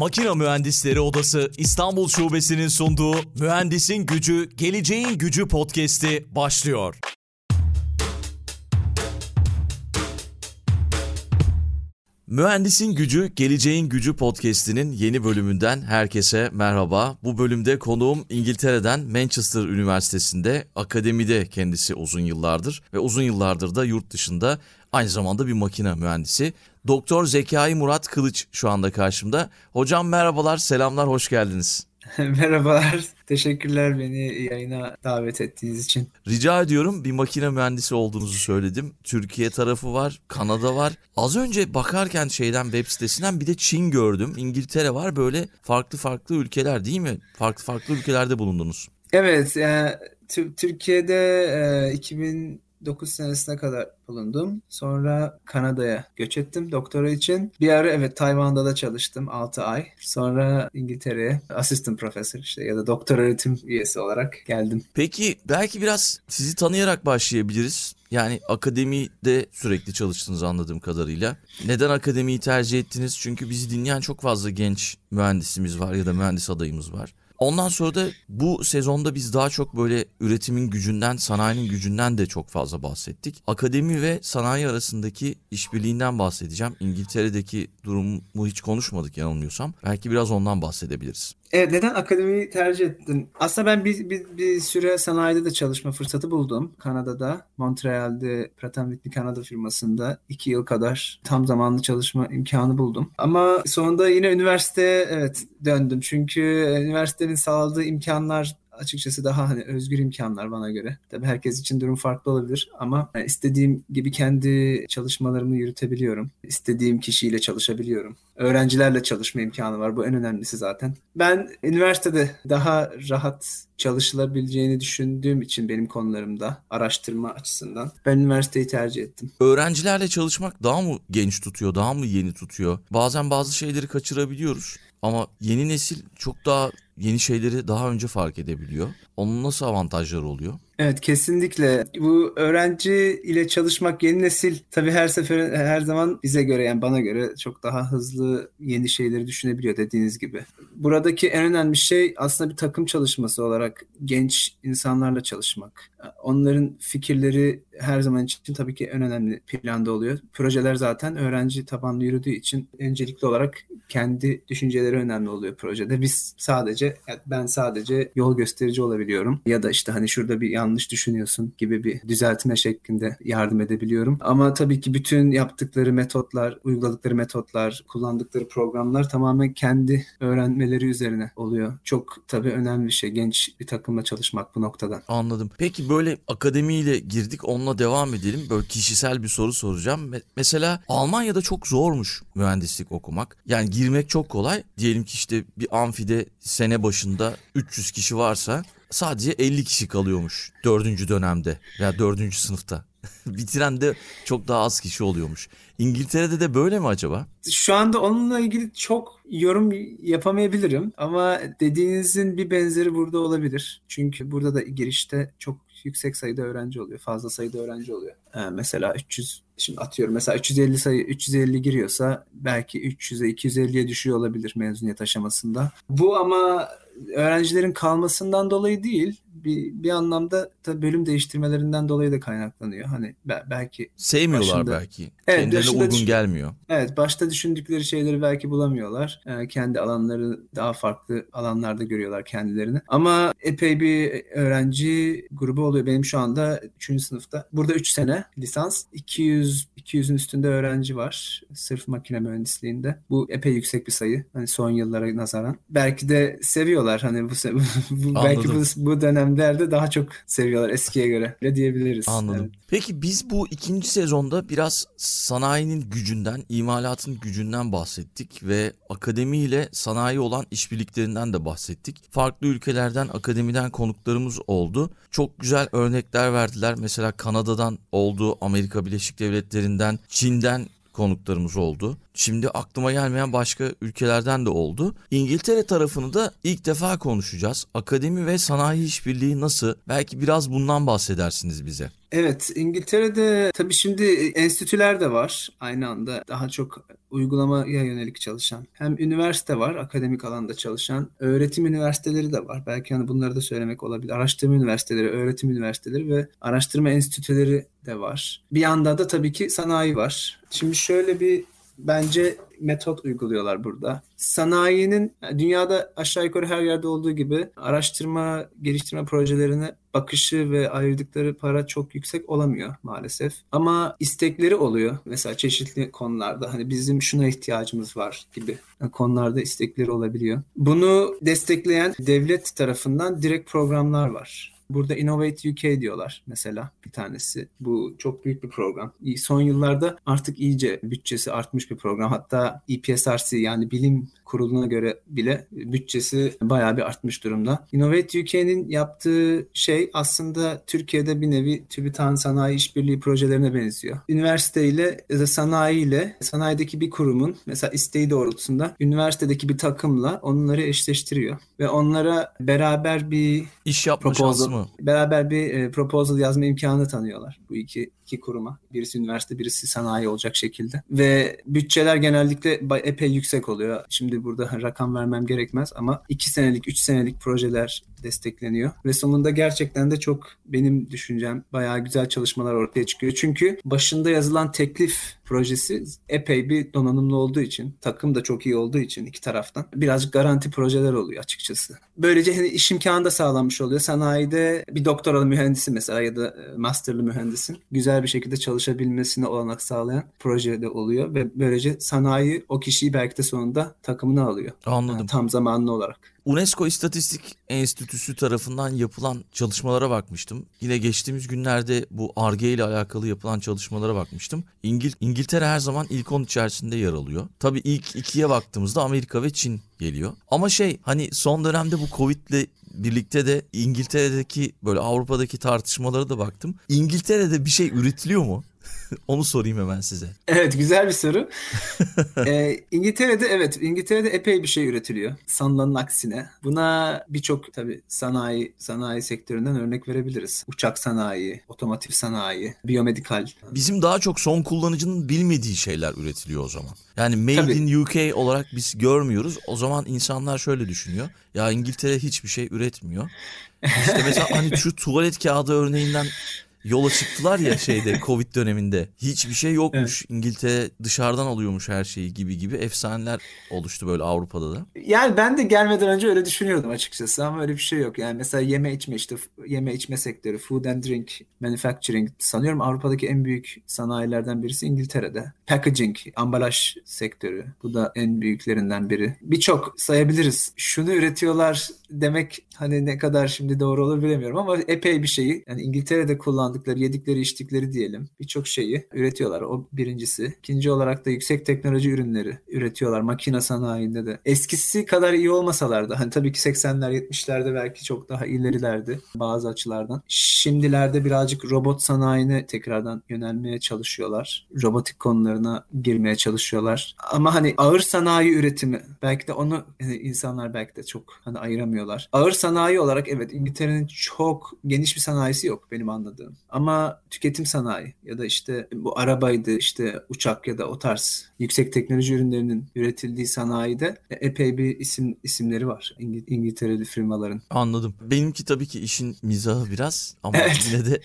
Makina Mühendisleri Odası İstanbul Şubesi'nin sunduğu Mühendisin Gücü, Geleceğin Gücü podcast'i başlıyor. Mühendisin Gücü, Geleceğin Gücü podcast'inin yeni bölümünden herkese merhaba. Bu bölümde konuğum İngiltere'den Manchester Üniversitesi'nde akademide kendisi uzun yıllardır ve uzun yıllardır da yurt dışında aynı zamanda bir makine mühendisi. Doktor Zekai Murat Kılıç şu anda karşımda. Hocam merhabalar, selamlar, hoş geldiniz. Merhabalar. Teşekkürler beni yayına davet ettiğiniz için. Rica ediyorum bir makine mühendisi olduğunuzu söyledim. Türkiye tarafı var, Kanada var. Az önce bakarken şeyden web sitesinden bir de Çin gördüm. İngiltere var böyle farklı farklı ülkeler değil mi? Farklı farklı ülkelerde bulundunuz. Evet, yani Türkiye'de e, 2000 9 senesine kadar bulundum. Sonra Kanada'ya göç ettim doktora için. Bir ara evet Tayvan'da da çalıştım 6 ay. Sonra İngiltere'ye asistan profesör işte ya da doktor öğretim üyesi olarak geldim. Peki belki biraz sizi tanıyarak başlayabiliriz. Yani akademide sürekli çalıştınız anladığım kadarıyla. Neden akademiyi tercih ettiniz? Çünkü bizi dinleyen çok fazla genç mühendisimiz var ya da mühendis adayımız var. Ondan sonra da bu sezonda biz daha çok böyle üretimin gücünden, sanayinin gücünden de çok fazla bahsettik. Akademi ve sanayi arasındaki işbirliğinden bahsedeceğim. İngiltere'deki durumu hiç konuşmadık yanılmıyorsam. Belki biraz ondan bahsedebiliriz. Evet neden akademiyi tercih ettin? Aslında ben bir, bir, bir süre sanayide de çalışma fırsatı buldum. Kanada'da, Montreal'de Pratt Whitney Kanada firmasında iki yıl kadar tam zamanlı çalışma imkanı buldum. Ama sonunda yine üniversiteye evet döndüm. Çünkü üniversitenin sağladığı imkanlar açıkçası daha hani özgür imkanlar bana göre. Tabii herkes için durum farklı olabilir ama yani istediğim gibi kendi çalışmalarımı yürütebiliyorum. İstediğim kişiyle çalışabiliyorum. Öğrencilerle çalışma imkanı var. Bu en önemlisi zaten. Ben üniversitede daha rahat çalışılabileceğini düşündüğüm için benim konularımda araştırma açısından ben üniversiteyi tercih ettim. Öğrencilerle çalışmak daha mı genç tutuyor, daha mı yeni tutuyor? Bazen bazı şeyleri kaçırabiliyoruz ama yeni nesil çok daha yeni şeyleri daha önce fark edebiliyor. Onun nasıl avantajları oluyor? Evet kesinlikle. Bu öğrenci ile çalışmak yeni nesil tabii her sefer her zaman bize göre yani bana göre çok daha hızlı yeni şeyleri düşünebiliyor dediğiniz gibi. Buradaki en önemli şey aslında bir takım çalışması olarak genç insanlarla çalışmak. Onların fikirleri her zaman için tabii ki en önemli planda oluyor. Projeler zaten öğrenci tabanlı yürüdüğü için öncelikli olarak kendi düşünceleri önemli oluyor projede. Biz sadece ben sadece yol gösterici olabiliyorum ya da işte hani şurada bir yanlış düşünüyorsun gibi bir düzeltme şeklinde yardım edebiliyorum. Ama tabii ki bütün yaptıkları metotlar, uyguladıkları metotlar, kullandıkları programlar tamamen kendi öğrenmeleri üzerine oluyor. Çok tabii önemli bir şey genç bir takımla çalışmak bu noktada. Anladım. Peki böyle akademiyle girdik onunla devam edelim. Böyle kişisel bir soru soracağım. Mesela Almanya'da çok zormuş mühendislik okumak. Yani girmek çok kolay. Diyelim ki işte bir amfide sene başında 300 kişi varsa sadece 50 kişi kalıyormuş dördüncü dönemde veya dördüncü sınıfta. Bitiren de çok daha az kişi oluyormuş. İngiltere'de de böyle mi acaba? Şu anda onunla ilgili çok yorum yapamayabilirim ama dediğinizin bir benzeri burada olabilir. Çünkü burada da girişte çok yüksek sayıda öğrenci oluyor. Fazla sayıda öğrenci oluyor. Ee, mesela 300 şimdi atıyorum mesela 350 sayı 350 giriyorsa belki 300'e 250'ye düşüyor olabilir mezuniyet aşamasında. Bu ama öğrencilerin kalmasından dolayı değil bir, bir anlamda da bölüm değiştirmelerinden dolayı da kaynaklanıyor. Hani belki sevmiyorlar başında, belki. Evet, Kendilerine uygun gelmiyor. Evet, başta düşündükleri şeyleri belki bulamıyorlar. Yani kendi alanları daha farklı alanlarda görüyorlar kendilerini. Ama epey bir öğrenci grubu oluyor. Benim şu anda 3. sınıfta. Burada 3 sene lisans. 200 200'ün üstünde öğrenci var. Sırf makine mühendisliğinde. Bu epey yüksek bir sayı. Hani son yıllara nazaran. Belki de seviyorlar. Hani bu, bu belki bu, bu dönemlerde daha çok seviyorlar eskiye göre. Öyle diyebiliriz. Anladım. Evet. Peki biz bu ikinci sezonda biraz sanayinin gücünden, imalatın gücünden bahsettik ve akademi ile sanayi olan işbirliklerinden de bahsettik. Farklı ülkelerden, akademiden konuklarımız oldu. Çok güzel örnekler verdiler. Mesela Kanada'dan oldu, Amerika Birleşik Devletleri'nden, Çin'den konuklarımız oldu. Şimdi aklıma gelmeyen başka ülkelerden de oldu. İngiltere tarafını da ilk defa konuşacağız. Akademi ve sanayi işbirliği nasıl? Belki biraz bundan bahsedersiniz bize. Evet, İngiltere'de tabii şimdi enstitüler de var aynı anda. Daha çok uygulamaya yönelik çalışan hem üniversite var, akademik alanda çalışan, öğretim üniversiteleri de var. Belki hani bunları da söylemek olabilir. Araştırma üniversiteleri, öğretim üniversiteleri ve araştırma enstitüleri de var. Bir yanda da tabii ki sanayi var. Şimdi şöyle bir bence metot uyguluyorlar burada. Sanayinin dünyada aşağı yukarı her yerde olduğu gibi araştırma, geliştirme projelerine bakışı ve ayırdıkları para çok yüksek olamıyor maalesef. Ama istekleri oluyor. Mesela çeşitli konularda hani bizim şuna ihtiyacımız var gibi konularda istekleri olabiliyor. Bunu destekleyen devlet tarafından direkt programlar var. Burada Innovate UK diyorlar mesela bir tanesi. Bu çok büyük bir program. Son yıllarda artık iyice bütçesi artmış bir program. Hatta EPSRC yani bilim kuruluna göre bile bütçesi bayağı bir artmış durumda. Innovate UK'nin yaptığı şey aslında Türkiye'de bir nevi TÜBİTAK'ın sanayi işbirliği projelerine benziyor. Üniversite ile ya da sanayi ile sanayideki bir kurumun mesela isteği doğrultusunda üniversitedeki bir takımla onları eşleştiriyor ve onlara beraber bir iş yapma şansı mı? Beraber bir e, proposal yazma imkanı tanıyorlar bu iki iki kuruma. Birisi üniversite, birisi sanayi olacak şekilde. Ve bütçeler genellikle epey yüksek oluyor. Şimdi burada rakam vermem gerekmez ama 2 senelik, 3 senelik projeler destekleniyor. Ve sonunda gerçekten de çok benim düşüncem bayağı güzel çalışmalar ortaya çıkıyor. Çünkü başında yazılan teklif projesi epey bir donanımlı olduğu için, takım da çok iyi olduğu için iki taraftan birazcık garanti projeler oluyor açıkçası. Böylece hani iş imkanı da sağlanmış oluyor. Sanayide bir doktoralı mühendisi mesela ya da e, masterlı mühendisin güzel bir şekilde çalışabilmesine olanak sağlayan projede oluyor ve böylece sanayi o kişiyi belki de sonunda takımına alıyor. Anladım. Yani tam zamanlı olarak. UNESCO İstatistik Enstitüsü tarafından yapılan çalışmalara bakmıştım. Yine geçtiğimiz günlerde bu ARGE ile alakalı yapılan çalışmalara bakmıştım. İngil İngiltere her zaman ilk 10 içerisinde yer alıyor. Tabii ilk ikiye baktığımızda Amerika ve Çin geliyor. Ama şey hani son dönemde bu Covid'le birlikte de İngiltere'deki böyle Avrupa'daki tartışmalara da baktım. İngiltere'de bir şey üretiliyor mu? Onu sorayım hemen size. Evet güzel bir soru. ee, İngiltere'de evet İngiltere'de epey bir şey üretiliyor. Sanılanın aksine. Buna birçok tabii sanayi sanayi sektöründen örnek verebiliriz. Uçak sanayi, otomotiv sanayi, biyomedikal. Bizim daha çok son kullanıcının bilmediği şeyler üretiliyor o zaman. Yani made tabii. in UK olarak biz görmüyoruz. O zaman insanlar şöyle düşünüyor. Ya İngiltere hiçbir şey üretmiyor. İşte mesela hani şu tuvalet kağıdı örneğinden yola çıktılar ya şeyde Covid döneminde. Hiçbir şey yokmuş. Evet. İngiltere dışarıdan alıyormuş her şeyi gibi gibi efsaneler oluştu böyle Avrupa'da da. Yani ben de gelmeden önce öyle düşünüyordum açıkçası ama öyle bir şey yok. Yani mesela yeme içme işte yeme içme sektörü, food and drink manufacturing sanıyorum Avrupa'daki en büyük sanayilerden birisi İngiltere'de. Packaging, ambalaj sektörü. Bu da en büyüklerinden biri. Birçok sayabiliriz. Şunu üretiyorlar demek hani ne kadar şimdi doğru olur bilemiyorum ama epey bir şeyi yani İngiltere'de kullandıkları, yedikleri, içtikleri diyelim birçok şeyi üretiyorlar. O birincisi. İkinci olarak da yüksek teknoloji ürünleri üretiyorlar. Makine sanayinde de. Eskisi kadar iyi olmasalar da hani tabii ki 80'ler 70'lerde belki çok daha ilerilerdi bazı açılardan. Şimdilerde birazcık robot sanayine tekrardan yönelmeye çalışıyorlar. Robotik konularına girmeye çalışıyorlar. Ama hani ağır sanayi üretimi belki de onu yani insanlar belki de çok hani ayıramıyorlar. Ağır sanayi olarak evet İngiltere'nin çok geniş bir sanayisi yok benim anladığım. Ama tüketim sanayi ya da işte bu arabaydı işte uçak ya da o tarz yüksek teknoloji ürünlerinin üretildiği sanayide epey bir isim isimleri var İngil- İngiltereli firmaların. Anladım. Benimki tabii ki işin mizahı biraz ama evet. yine de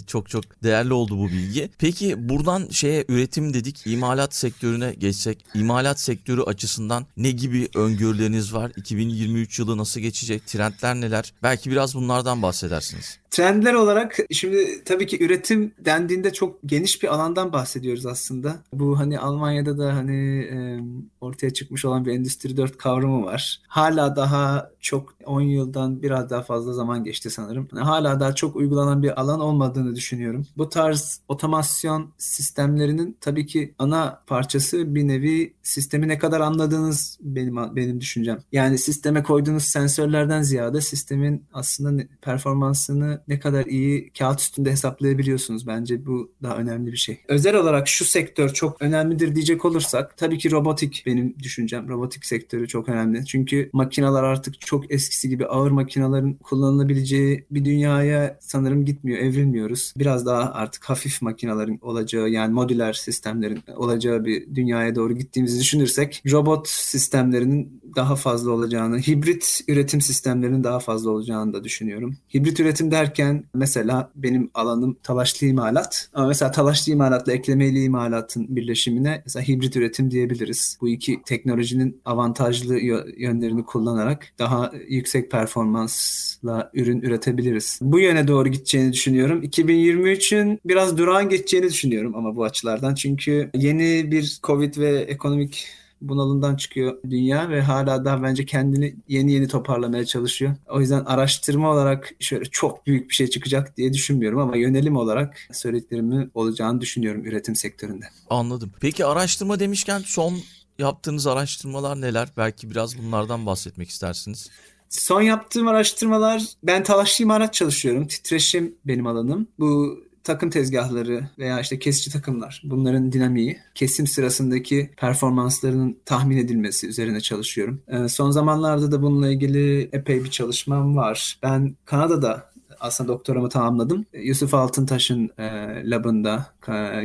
çok çok değerli oldu bu bilgi. Peki buradan şeye üretim dedik, imalat sektörüne geçsek, imalat sektörü açısından ne gibi öngörüleriniz var? 2023 yılı nasıl geçecek? Trendler neler? Belki biraz bunlardan bahsedersiniz. Trendler olarak şimdi tabii ki üretim dendiğinde çok geniş bir alandan bahsediyoruz aslında. Bu hani Almanya'da da hani e, ortaya çıkmış olan bir Endüstri 4 kavramı var. Hala daha çok 10 yıldan biraz daha fazla zaman geçti sanırım. Hala daha çok uygulanan bir alan olmadığını düşünüyorum. Bu tarz otomasyon sistemlerinin tabii ki ana parçası bir nevi sistemi ne kadar anladığınız benim benim düşüncem. Yani sisteme koyduğunuz sensörlerden ziyade sistemin aslında performansını ne kadar iyi kağıt üstünde hesaplayabiliyorsunuz. Bence bu daha önemli bir şey. Özel olarak şu sektör çok önemlidir diyecek olursak tabii ki robotik benim düşüncem. Robotik sektörü çok önemli. Çünkü makineler artık çok eskisi gibi ağır makinelerin kullanılabileceği bir dünyaya sanırım gitmiyor, evrilmiyoruz. Biraz daha artık hafif makinelerin olacağı yani modüler sistemlerin olacağı bir dünyaya doğru gittiğimizi düşünürsek robot sistemlerinin daha fazla olacağını, hibrit üretim sistemlerinin daha fazla olacağını da düşünüyorum. Hibrit üretim derken mesela benim alanım talaşlı imalat ama mesela talaşlı imalatla eklemeli imalatın birleşimine mesela hibrit üretim diyebiliriz. Bu iki teknolojinin avantajlı yönlerini kullanarak daha yüksek performansla ürün üretebiliriz. Bu yöne doğru gideceğini düşünüyorum. 2023'ün biraz durağan geçeceğini düşünüyorum ama bu açılardan. Çünkü yeni bir Covid ve ekonomik bunalımdan çıkıyor dünya ve hala daha bence kendini yeni yeni toparlamaya çalışıyor. O yüzden araştırma olarak şöyle çok büyük bir şey çıkacak diye düşünmüyorum ama yönelim olarak söylediklerimi olacağını düşünüyorum üretim sektöründe. Anladım. Peki araştırma demişken son yaptığınız araştırmalar neler? Belki biraz bunlardan bahsetmek istersiniz. Son yaptığım araştırmalar ben talaşlı imarat çalışıyorum. Titreşim benim alanım. Bu takım tezgahları veya işte kesici takımlar bunların dinamiği, kesim sırasındaki performanslarının tahmin edilmesi üzerine çalışıyorum. Ee, son zamanlarda da bununla ilgili epey bir çalışmam var. Ben Kanada'da aslında doktoramı tamamladım. Yusuf Altıntaş'ın e, labında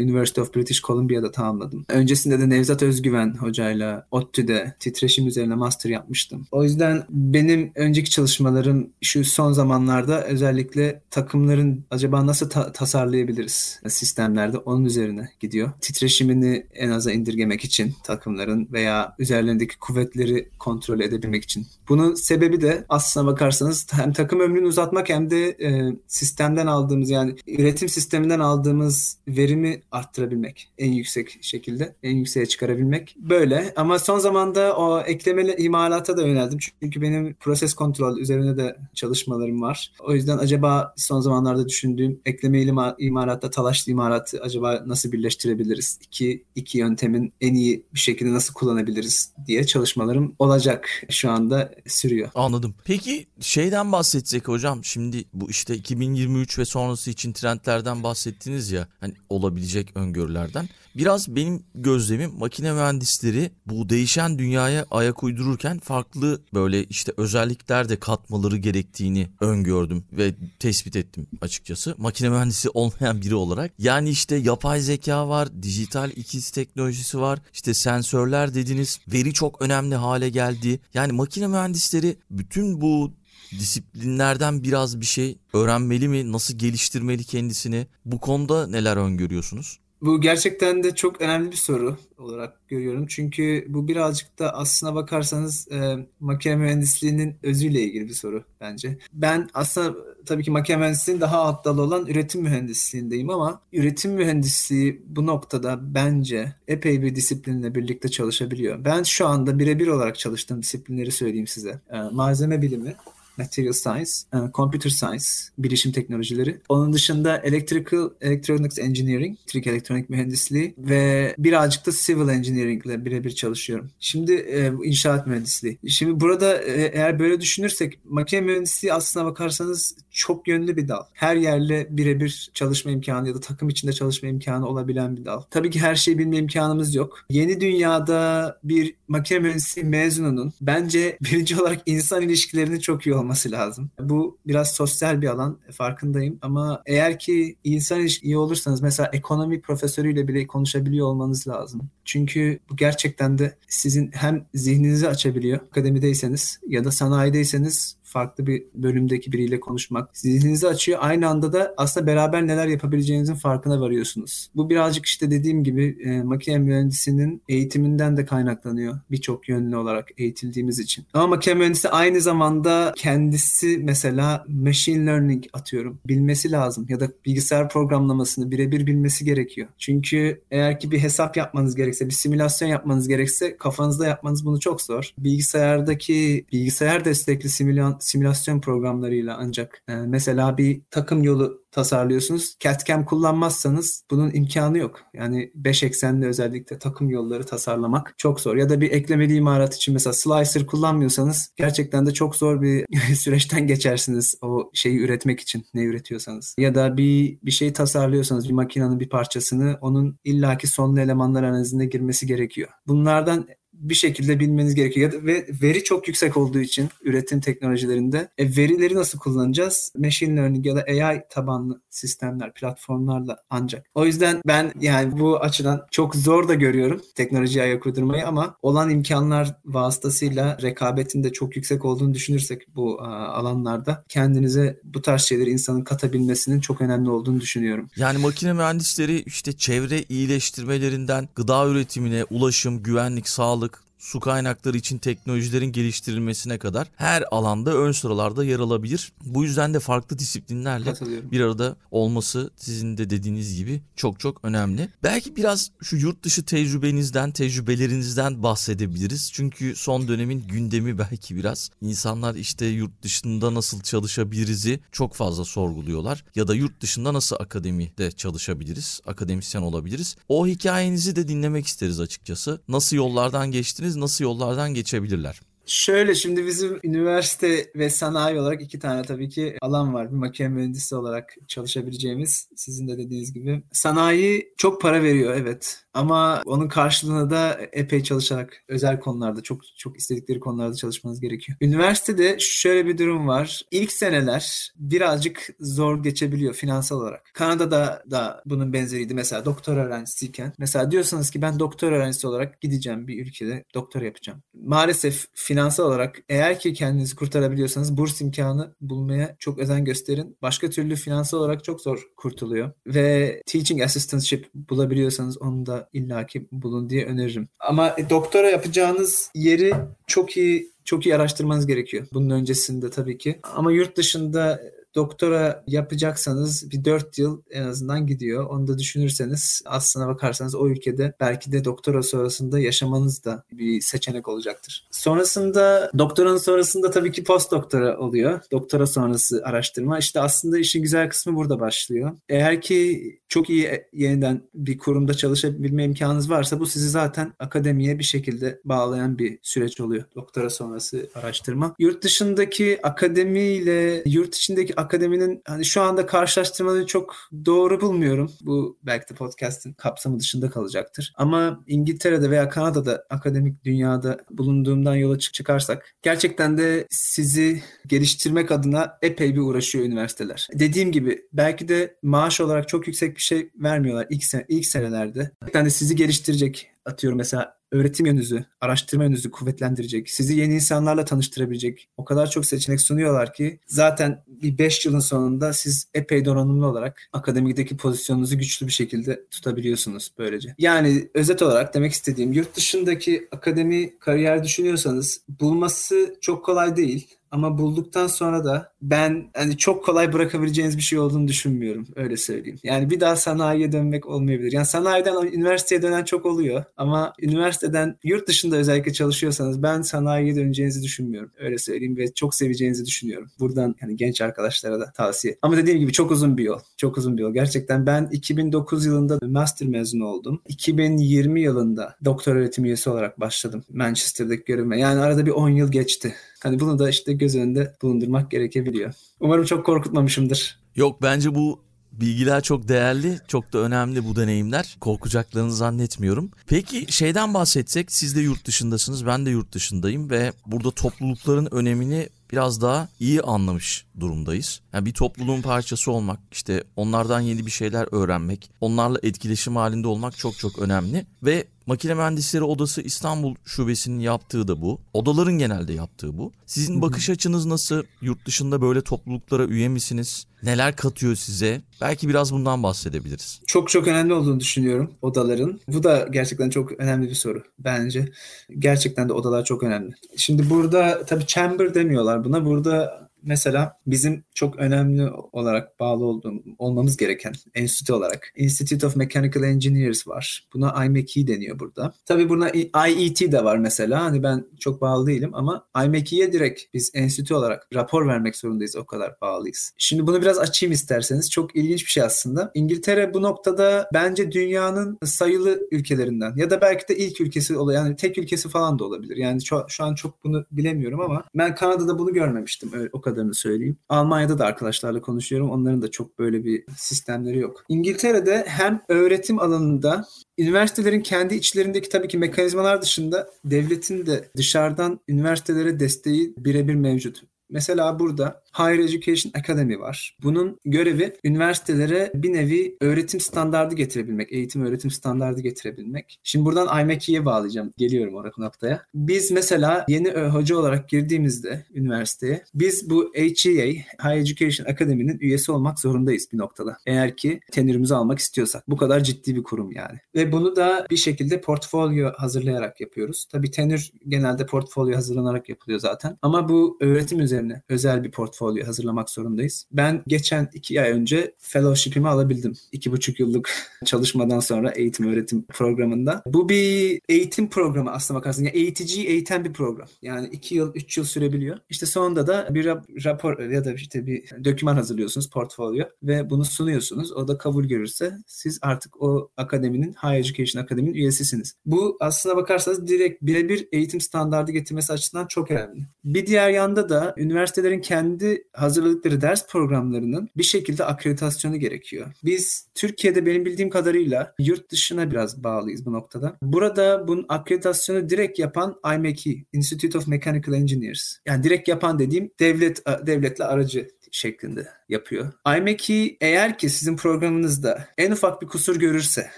University of British Columbia'da tamamladım. Öncesinde de Nevzat Özgüven hocayla ODTÜ'de titreşim üzerine master yapmıştım. O yüzden benim önceki çalışmalarım şu son zamanlarda özellikle takımların acaba nasıl ta- tasarlayabiliriz sistemlerde onun üzerine gidiyor. Titreşimini en aza indirgemek için takımların veya üzerlerindeki kuvvetleri kontrol edebilmek için. Bunun sebebi de aslına bakarsanız hem takım ömrünü uzatmak hem de e, sistemden aldığımız yani üretim sisteminden aldığımız verimi arttırabilmek en yüksek şekilde en yükseğe çıkarabilmek böyle ama son zamanda o eklemeli imalata da yöneldim çünkü benim proses kontrol üzerine de çalışmalarım var. O yüzden acaba son zamanlarda düşündüğüm eklemeli imalatta talaşlı imalatı acaba nasıl birleştirebiliriz? İki, iki yöntemin en iyi bir şekilde nasıl kullanabiliriz diye çalışmalarım olacak şu anda sürüyor. Anladım. Peki şeyden bahsetsek hocam şimdi bu işte 2023 ve sonrası için trendlerden bahsettiniz ya hani olabilecek öngörülerden. Biraz benim gözlemim makine mühendisleri bu değişen dünyaya ayak uydururken farklı böyle işte özellikler de katmaları gerektiğini öngördüm ve tespit ettim açıkçası. Makine mühendisi olmayan biri olarak. Yani işte yapay zeka var, dijital ikiz teknolojisi var, işte sensörler dediniz, veri çok önemli hale geldi. Yani makine mühendisleri bütün bu disiplinlerden biraz bir şey öğrenmeli mi? Nasıl geliştirmeli kendisini? Bu konuda neler öngörüyorsunuz? Bu gerçekten de çok önemli bir soru olarak görüyorum. Çünkü bu birazcık da aslına bakarsanız e, makine mühendisliğinin özüyle ilgili bir soru bence. Ben aslında tabii ki makine mühendisliğinin daha alt dalı olan üretim mühendisliğindeyim ama üretim mühendisliği bu noktada bence epey bir disiplinle birlikte çalışabiliyor. Ben şu anda birebir olarak çalıştığım disiplinleri söyleyeyim size. E, malzeme bilimi, Material Science, uh, Computer Science, bilişim teknolojileri. Onun dışında Electrical Electronics Engineering, elektrik elektronik mühendisliği ve birazcık da Civil Engineering ile birebir çalışıyorum. Şimdi e, inşaat mühendisliği. Şimdi burada e, eğer böyle düşünürsek makine mühendisliği aslına bakarsanız çok yönlü bir dal. Her yerle birebir çalışma imkanı ya da takım içinde çalışma imkanı olabilen bir dal. Tabii ki her şeyi bilme imkanımız yok. Yeni dünyada bir makine mühendisliği mezununun bence birinci olarak insan ilişkilerini çok iyi olması lazım. Bu biraz sosyal bir alan farkındayım ama eğer ki insan ilişki iyi olursanız mesela ekonomi profesörüyle bile konuşabiliyor olmanız lazım. Çünkü bu gerçekten de sizin hem zihninizi açabiliyor akademideyseniz ya da sanayideyseniz farklı bir bölümdeki biriyle konuşmak zihninizi açıyor. Aynı anda da aslında beraber neler yapabileceğinizin farkına varıyorsunuz. Bu birazcık işte dediğim gibi e, makine mühendisinin eğitiminden de kaynaklanıyor. Birçok yönlü olarak eğitildiğimiz için. Ama makine mühendisi aynı zamanda kendisi mesela machine learning atıyorum. Bilmesi lazım ya da bilgisayar programlamasını birebir bilmesi gerekiyor. Çünkü eğer ki bir hesap yapmanız gerekse, bir simülasyon yapmanız gerekse kafanızda yapmanız bunu çok zor. Bilgisayardaki bilgisayar destekli simülasyon simülasyon programlarıyla ancak. E, mesela bir takım yolu tasarlıyorsunuz. CAD-CAM kullanmazsanız bunun imkanı yok. Yani 5 eksenli özellikle takım yolları tasarlamak çok zor. Ya da bir eklemeli imarat için mesela slicer kullanmıyorsanız gerçekten de çok zor bir süreçten geçersiniz o şeyi üretmek için ne üretiyorsanız. Ya da bir bir şey tasarlıyorsanız bir makinenin bir parçasını onun illaki sonlu elemanlar analizine girmesi gerekiyor. Bunlardan bir şekilde bilmeniz gerekiyor. Ve veri çok yüksek olduğu için üretim teknolojilerinde e, verileri nasıl kullanacağız? Machine learning ya da AI tabanlı sistemler, platformlarla ancak. O yüzden ben yani bu açıdan çok zor da görüyorum teknolojiye ayak uydurmayı ama olan imkanlar vasıtasıyla rekabetin de çok yüksek olduğunu düşünürsek bu alanlarda kendinize bu tarz şeyleri insanın katabilmesinin çok önemli olduğunu düşünüyorum. Yani makine mühendisleri işte çevre iyileştirmelerinden gıda üretimine, ulaşım, güvenlik, sağlık su kaynakları için teknolojilerin geliştirilmesine kadar her alanda ön sıralarda yer alabilir. Bu yüzden de farklı disiplinlerle bir arada olması sizin de dediğiniz gibi çok çok önemli. Belki biraz şu yurt dışı tecrübenizden, tecrübelerinizden bahsedebiliriz. Çünkü son dönemin gündemi belki biraz insanlar işte yurt dışında nasıl çalışabiliriz'i çok fazla sorguluyorlar. Ya da yurt dışında nasıl akademide çalışabiliriz, akademisyen olabiliriz. O hikayenizi de dinlemek isteriz açıkçası. Nasıl yollardan geçtiniz? Nasıl yollardan geçebilirler? Şöyle şimdi bizim üniversite ve sanayi olarak iki tane tabii ki alan var. Bir makine mühendisi olarak çalışabileceğimiz sizin de dediğiniz gibi. Sanayi çok para veriyor evet. Ama onun karşılığında da epey çalışarak özel konularda çok çok istedikleri konularda çalışmanız gerekiyor. Üniversitede şöyle bir durum var. İlk seneler birazcık zor geçebiliyor finansal olarak. Kanada'da da bunun benzeriydi. Mesela doktor öğrencisiyken. Mesela diyorsanız ki ben doktor öğrencisi olarak gideceğim bir ülkede doktor yapacağım. Maalesef finansal olarak eğer ki kendinizi kurtarabiliyorsanız burs imkanı bulmaya çok özen gösterin. Başka türlü finansal olarak çok zor kurtuluyor. Ve teaching assistantship bulabiliyorsanız onu da illaki bulun diye öneririm. Ama e, doktora yapacağınız yeri çok iyi çok iyi araştırmanız gerekiyor. Bunun öncesinde tabii ki. Ama yurt dışında doktora yapacaksanız bir 4 yıl en azından gidiyor. Onu da düşünürseniz aslına bakarsanız o ülkede belki de doktora sonrasında yaşamanız da bir seçenek olacaktır. Sonrasında doktoranın sonrasında tabii ki post doktora oluyor. Doktora sonrası araştırma. İşte aslında işin güzel kısmı burada başlıyor. Eğer ki çok iyi yeniden bir kurumda çalışabilme imkanınız varsa bu sizi zaten akademiye bir şekilde bağlayan bir süreç oluyor. Doktora sonrası araştırma. Yurt dışındaki akademiyle yurt içindeki akademinin hani şu anda karşılaştırmaları çok doğru bulmuyorum. Bu belki de podcast'in kapsamı dışında kalacaktır. Ama İngiltere'de veya Kanada'da akademik dünyada bulunduğumdan yola çıkarsak gerçekten de sizi geliştirmek adına epey bir uğraşıyor üniversiteler. Dediğim gibi belki de maaş olarak çok yüksek bir şey vermiyorlar ilk, sen ilk senelerde. Yani sizi geliştirecek atıyorum mesela öğretim yönünüzü, araştırma yönünüzü kuvvetlendirecek, sizi yeni insanlarla tanıştırabilecek o kadar çok seçenek sunuyorlar ki zaten bir 5 yılın sonunda siz epey donanımlı olarak akademideki pozisyonunuzu güçlü bir şekilde tutabiliyorsunuz böylece. Yani özet olarak demek istediğim yurt dışındaki akademi kariyer düşünüyorsanız bulması çok kolay değil ama bulduktan sonra da ben hani çok kolay bırakabileceğiniz bir şey olduğunu düşünmüyorum. Öyle söyleyeyim. Yani bir daha sanayiye dönmek olmayabilir. Yani sanayiden üniversiteye dönen çok oluyor. Ama üniversiteden yurt dışında özellikle çalışıyorsanız ben sanayiye döneceğinizi düşünmüyorum. Öyle söyleyeyim ve çok seveceğinizi düşünüyorum. Buradan yani genç arkadaşlara da tavsiye. Ama dediğim gibi çok uzun bir yol. Çok uzun bir yol. Gerçekten ben 2009 yılında master mezunu oldum. 2020 yılında doktor öğretim üyesi olarak başladım Manchester'daki görevime. Yani arada bir 10 yıl geçti. Hani bunu da işte göz önünde bulundurmak gerekebiliyor. Umarım çok korkutmamışımdır. Yok bence bu bilgiler çok değerli, çok da önemli bu deneyimler. Korkacaklarını zannetmiyorum. Peki şeyden bahsetsek siz de yurt dışındasınız, ben de yurt dışındayım ve burada toplulukların önemini biraz daha iyi anlamış durumdayız. Yani bir topluluğun parçası olmak, işte onlardan yeni bir şeyler öğrenmek, onlarla etkileşim halinde olmak çok çok önemli ve Makine Mühendisleri Odası İstanbul Şubesi'nin yaptığı da bu. Odaların genelde yaptığı bu. Sizin bakış açınız nasıl? Yurt dışında böyle topluluklara üye misiniz? Neler katıyor size? Belki biraz bundan bahsedebiliriz. Çok çok önemli olduğunu düşünüyorum odaların. Bu da gerçekten çok önemli bir soru bence. Gerçekten de odalar çok önemli. Şimdi burada tabii chamber demiyorlar buna. Burada Mesela bizim çok önemli olarak bağlı olduğum, olmamız gereken enstitü olarak Institute of Mechanical Engineers var. Buna IMechE deniyor burada. Tabii buna IET de var mesela. Hani ben çok bağlı değilim ama IMechE'ye direkt biz enstitü olarak rapor vermek zorundayız. O kadar bağlıyız. Şimdi bunu biraz açayım isterseniz. Çok ilginç bir şey aslında. İngiltere bu noktada bence dünyanın sayılı ülkelerinden ya da belki de ilk ülkesi oluyor. Yani tek ülkesi falan da olabilir. Yani şu, şu an çok bunu bilemiyorum ama ben Kanada'da bunu görmemiştim. Öyle, o kadarını söyleyeyim. Almanya'da da arkadaşlarla konuşuyorum. Onların da çok böyle bir sistemleri yok. İngiltere'de hem öğretim alanında Üniversitelerin kendi içlerindeki tabii ki mekanizmalar dışında devletin de dışarıdan üniversitelere desteği birebir mevcut. Mesela burada Higher Education Academy var. Bunun görevi üniversitelere bir nevi öğretim standardı getirebilmek, eğitim öğretim standardı getirebilmek. Şimdi buradan IMEC'ye bağlayacağım. Geliyorum oraya noktaya. Biz mesela yeni hoca olarak girdiğimizde üniversiteye biz bu HEA, Higher Education Academy'nin üyesi olmak zorundayız bir noktada. Eğer ki tenürümüzü almak istiyorsak. Bu kadar ciddi bir kurum yani. Ve bunu da bir şekilde portfolyo hazırlayarak yapıyoruz. Tabii tenür genelde portfolyo hazırlanarak yapılıyor zaten. Ama bu öğretim üzerine özel bir portfolyo hazırlamak zorundayız. Ben geçen iki ay önce fellowship'imi alabildim. İki buçuk yıllık çalışmadan sonra eğitim öğretim programında. Bu bir eğitim programı aslında bakarsın. Yani eğiticiyi eğiten bir program. Yani iki yıl, üç yıl sürebiliyor. İşte sonunda da bir rapor ya da işte bir doküman hazırlıyorsunuz, portfolyo ve bunu sunuyorsunuz. O da kabul görürse siz artık o akademinin, Higher Education Akademinin üyesisiniz. Bu aslına bakarsanız direkt birebir eğitim standardı getirmesi açısından çok önemli. Bir diğer yanda da üniversitelerin kendi hazırladıkları ders programlarının bir şekilde akreditasyonu gerekiyor. Biz Türkiye'de benim bildiğim kadarıyla yurt dışına biraz bağlıyız bu noktada. Burada bunun akreditasyonu direkt yapan IMechE, Institute of Mechanical Engineers. Yani direkt yapan dediğim devlet devletle aracı şeklinde yapıyor. IMechE eğer ki sizin programınızda en ufak bir kusur görürse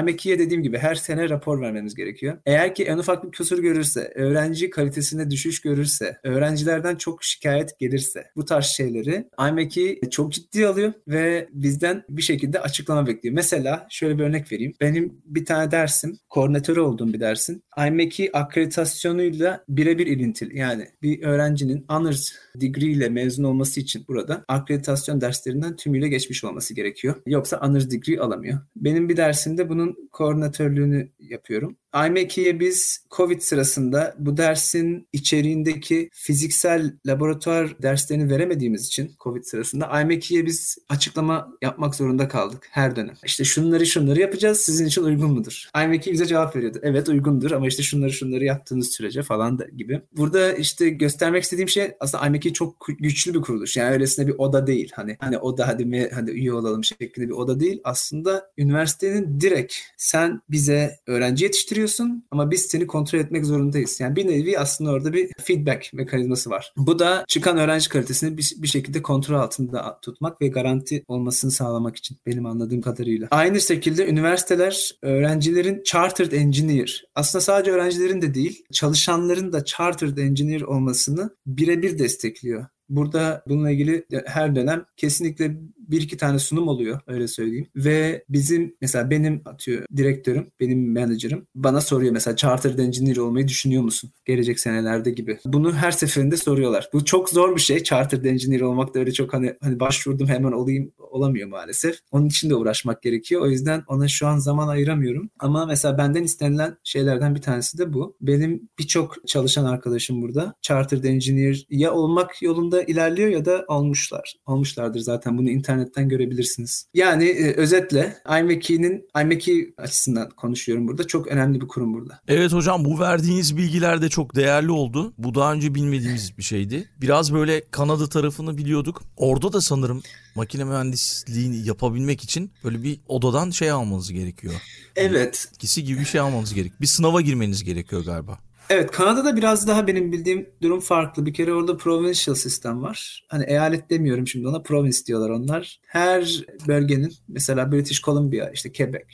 IMEK'ye dediğim gibi her sene rapor vermemiz gerekiyor. Eğer ki en ufak bir kusur görürse, öğrenci kalitesinde düşüş görürse, öğrencilerden çok şikayet gelirse bu tarz şeyleri IMEK'i çok ciddi alıyor ve bizden bir şekilde açıklama bekliyor. Mesela şöyle bir örnek vereyim. Benim bir tane dersim, koordinatörü olduğum bir dersin IMEK'i akreditasyonuyla birebir ilintili. Yani bir öğrencinin honors degree ile mezun olması için burada akreditasyon derslerinden tümüyle geçmiş olması gerekiyor. Yoksa honors degree alamıyor. Benim bir dersimde bu bunun koordinatörlüğünü yapıyorum. IMEC'ye biz COVID sırasında bu dersin içeriğindeki fiziksel laboratuvar derslerini veremediğimiz için COVID sırasında IMEC'ye biz açıklama yapmak zorunda kaldık her dönem. İşte şunları şunları yapacağız sizin için uygun mudur? IMEC bize cevap veriyordu. Evet uygundur ama işte şunları şunları yaptığınız sürece falan da gibi. Burada işte göstermek istediğim şey aslında IMEC çok güçlü bir kuruluş. Yani öylesine bir oda değil. Hani hani oda hadi mi hadi üye olalım şeklinde bir oda değil. Aslında üniversitenin direkt sen bize öğrenci yetiştiriyorsun yapıyorsun ama biz seni kontrol etmek zorundayız. Yani bir nevi aslında orada bir feedback mekanizması var. Bu da çıkan öğrenci kalitesini bir, bir şekilde kontrol altında tutmak ve garanti olmasını sağlamak için benim anladığım kadarıyla. Aynı şekilde üniversiteler öğrencilerin chartered engineer aslında sadece öğrencilerin de değil çalışanların da chartered engineer olmasını birebir destekliyor. Burada bununla ilgili her dönem kesinlikle bir iki tane sunum oluyor öyle söyleyeyim. Ve bizim mesela benim atıyor direktörüm, benim menajerim bana soruyor mesela chartered engineer olmayı düşünüyor musun? Gelecek senelerde gibi. Bunu her seferinde soruyorlar. Bu çok zor bir şey. Chartered engineer olmak da öyle çok hani hani başvurdum hemen olayım olamıyor maalesef. Onun için de uğraşmak gerekiyor. O yüzden ona şu an zaman ayıramıyorum. Ama mesela benden istenilen şeylerden bir tanesi de bu. Benim birçok çalışan arkadaşım burada chartered engineer ya olmak yolunda ilerliyor ya da olmuşlar. Olmuşlardır zaten bunu internetten görebilirsiniz. Yani e, özetle iMackey'nin iMackey açısından konuşuyorum burada. Çok önemli bir kurum burada. Evet hocam bu verdiğiniz bilgiler de çok değerli oldu. Bu daha önce bilmediğimiz bir şeydi. Biraz böyle Kanada tarafını biliyorduk. Orada da sanırım makine mühendisliğini yapabilmek için böyle bir odadan şey almanız gerekiyor. Evet. İkisi gibi bir şey almanız gerek. Bir sınava girmeniz gerekiyor galiba. Evet Kanada'da biraz daha benim bildiğim durum farklı. Bir kere orada provincial sistem var. Hani eyalet demiyorum şimdi ona province diyorlar onlar. Her bölgenin mesela British Columbia, işte Quebec,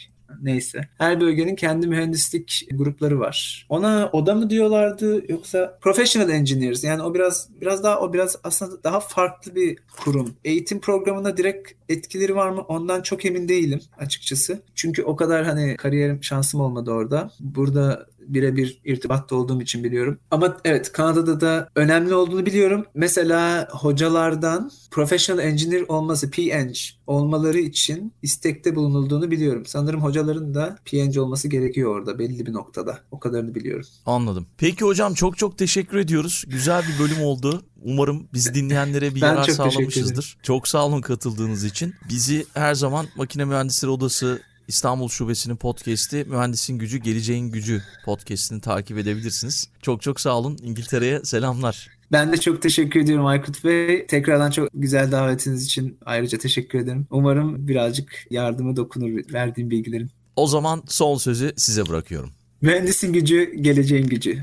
neyse. Her bölgenin kendi mühendislik grupları var. Ona oda mı diyorlardı yoksa professional engineers yani o biraz biraz daha o biraz aslında daha farklı bir kurum. Eğitim programına direkt etkileri var mı ondan çok emin değilim açıkçası. Çünkü o kadar hani kariyerim şansım olmadı orada. Burada birebir irtibatta olduğum için biliyorum. Ama evet Kanada'da da önemli olduğunu biliyorum. Mesela hocalardan professional engineer olması, PEng olmaları için istekte bulunulduğunu biliyorum. Sanırım hocaların da PEng olması gerekiyor orada belli bir noktada. O kadarını biliyorum. Anladım. Peki hocam çok çok teşekkür ediyoruz. Güzel bir bölüm oldu. Umarım bizi dinleyenlere bir yarar sağlamışızdır. Çok sağ olun katıldığınız için. Bizi her zaman Makine Mühendisleri Odası İstanbul Şubesi'nin podcast'i Mühendisin Gücü Geleceğin Gücü podcast'ini takip edebilirsiniz. Çok çok sağ olun. İngiltere'ye selamlar. Ben de çok teşekkür ediyorum Aykut Bey. Tekrardan çok güzel davetiniz için ayrıca teşekkür ederim. Umarım birazcık yardımı dokunur verdiğim bilgilerin. O zaman son sözü size bırakıyorum. Mühendisin gücü, geleceğin gücü.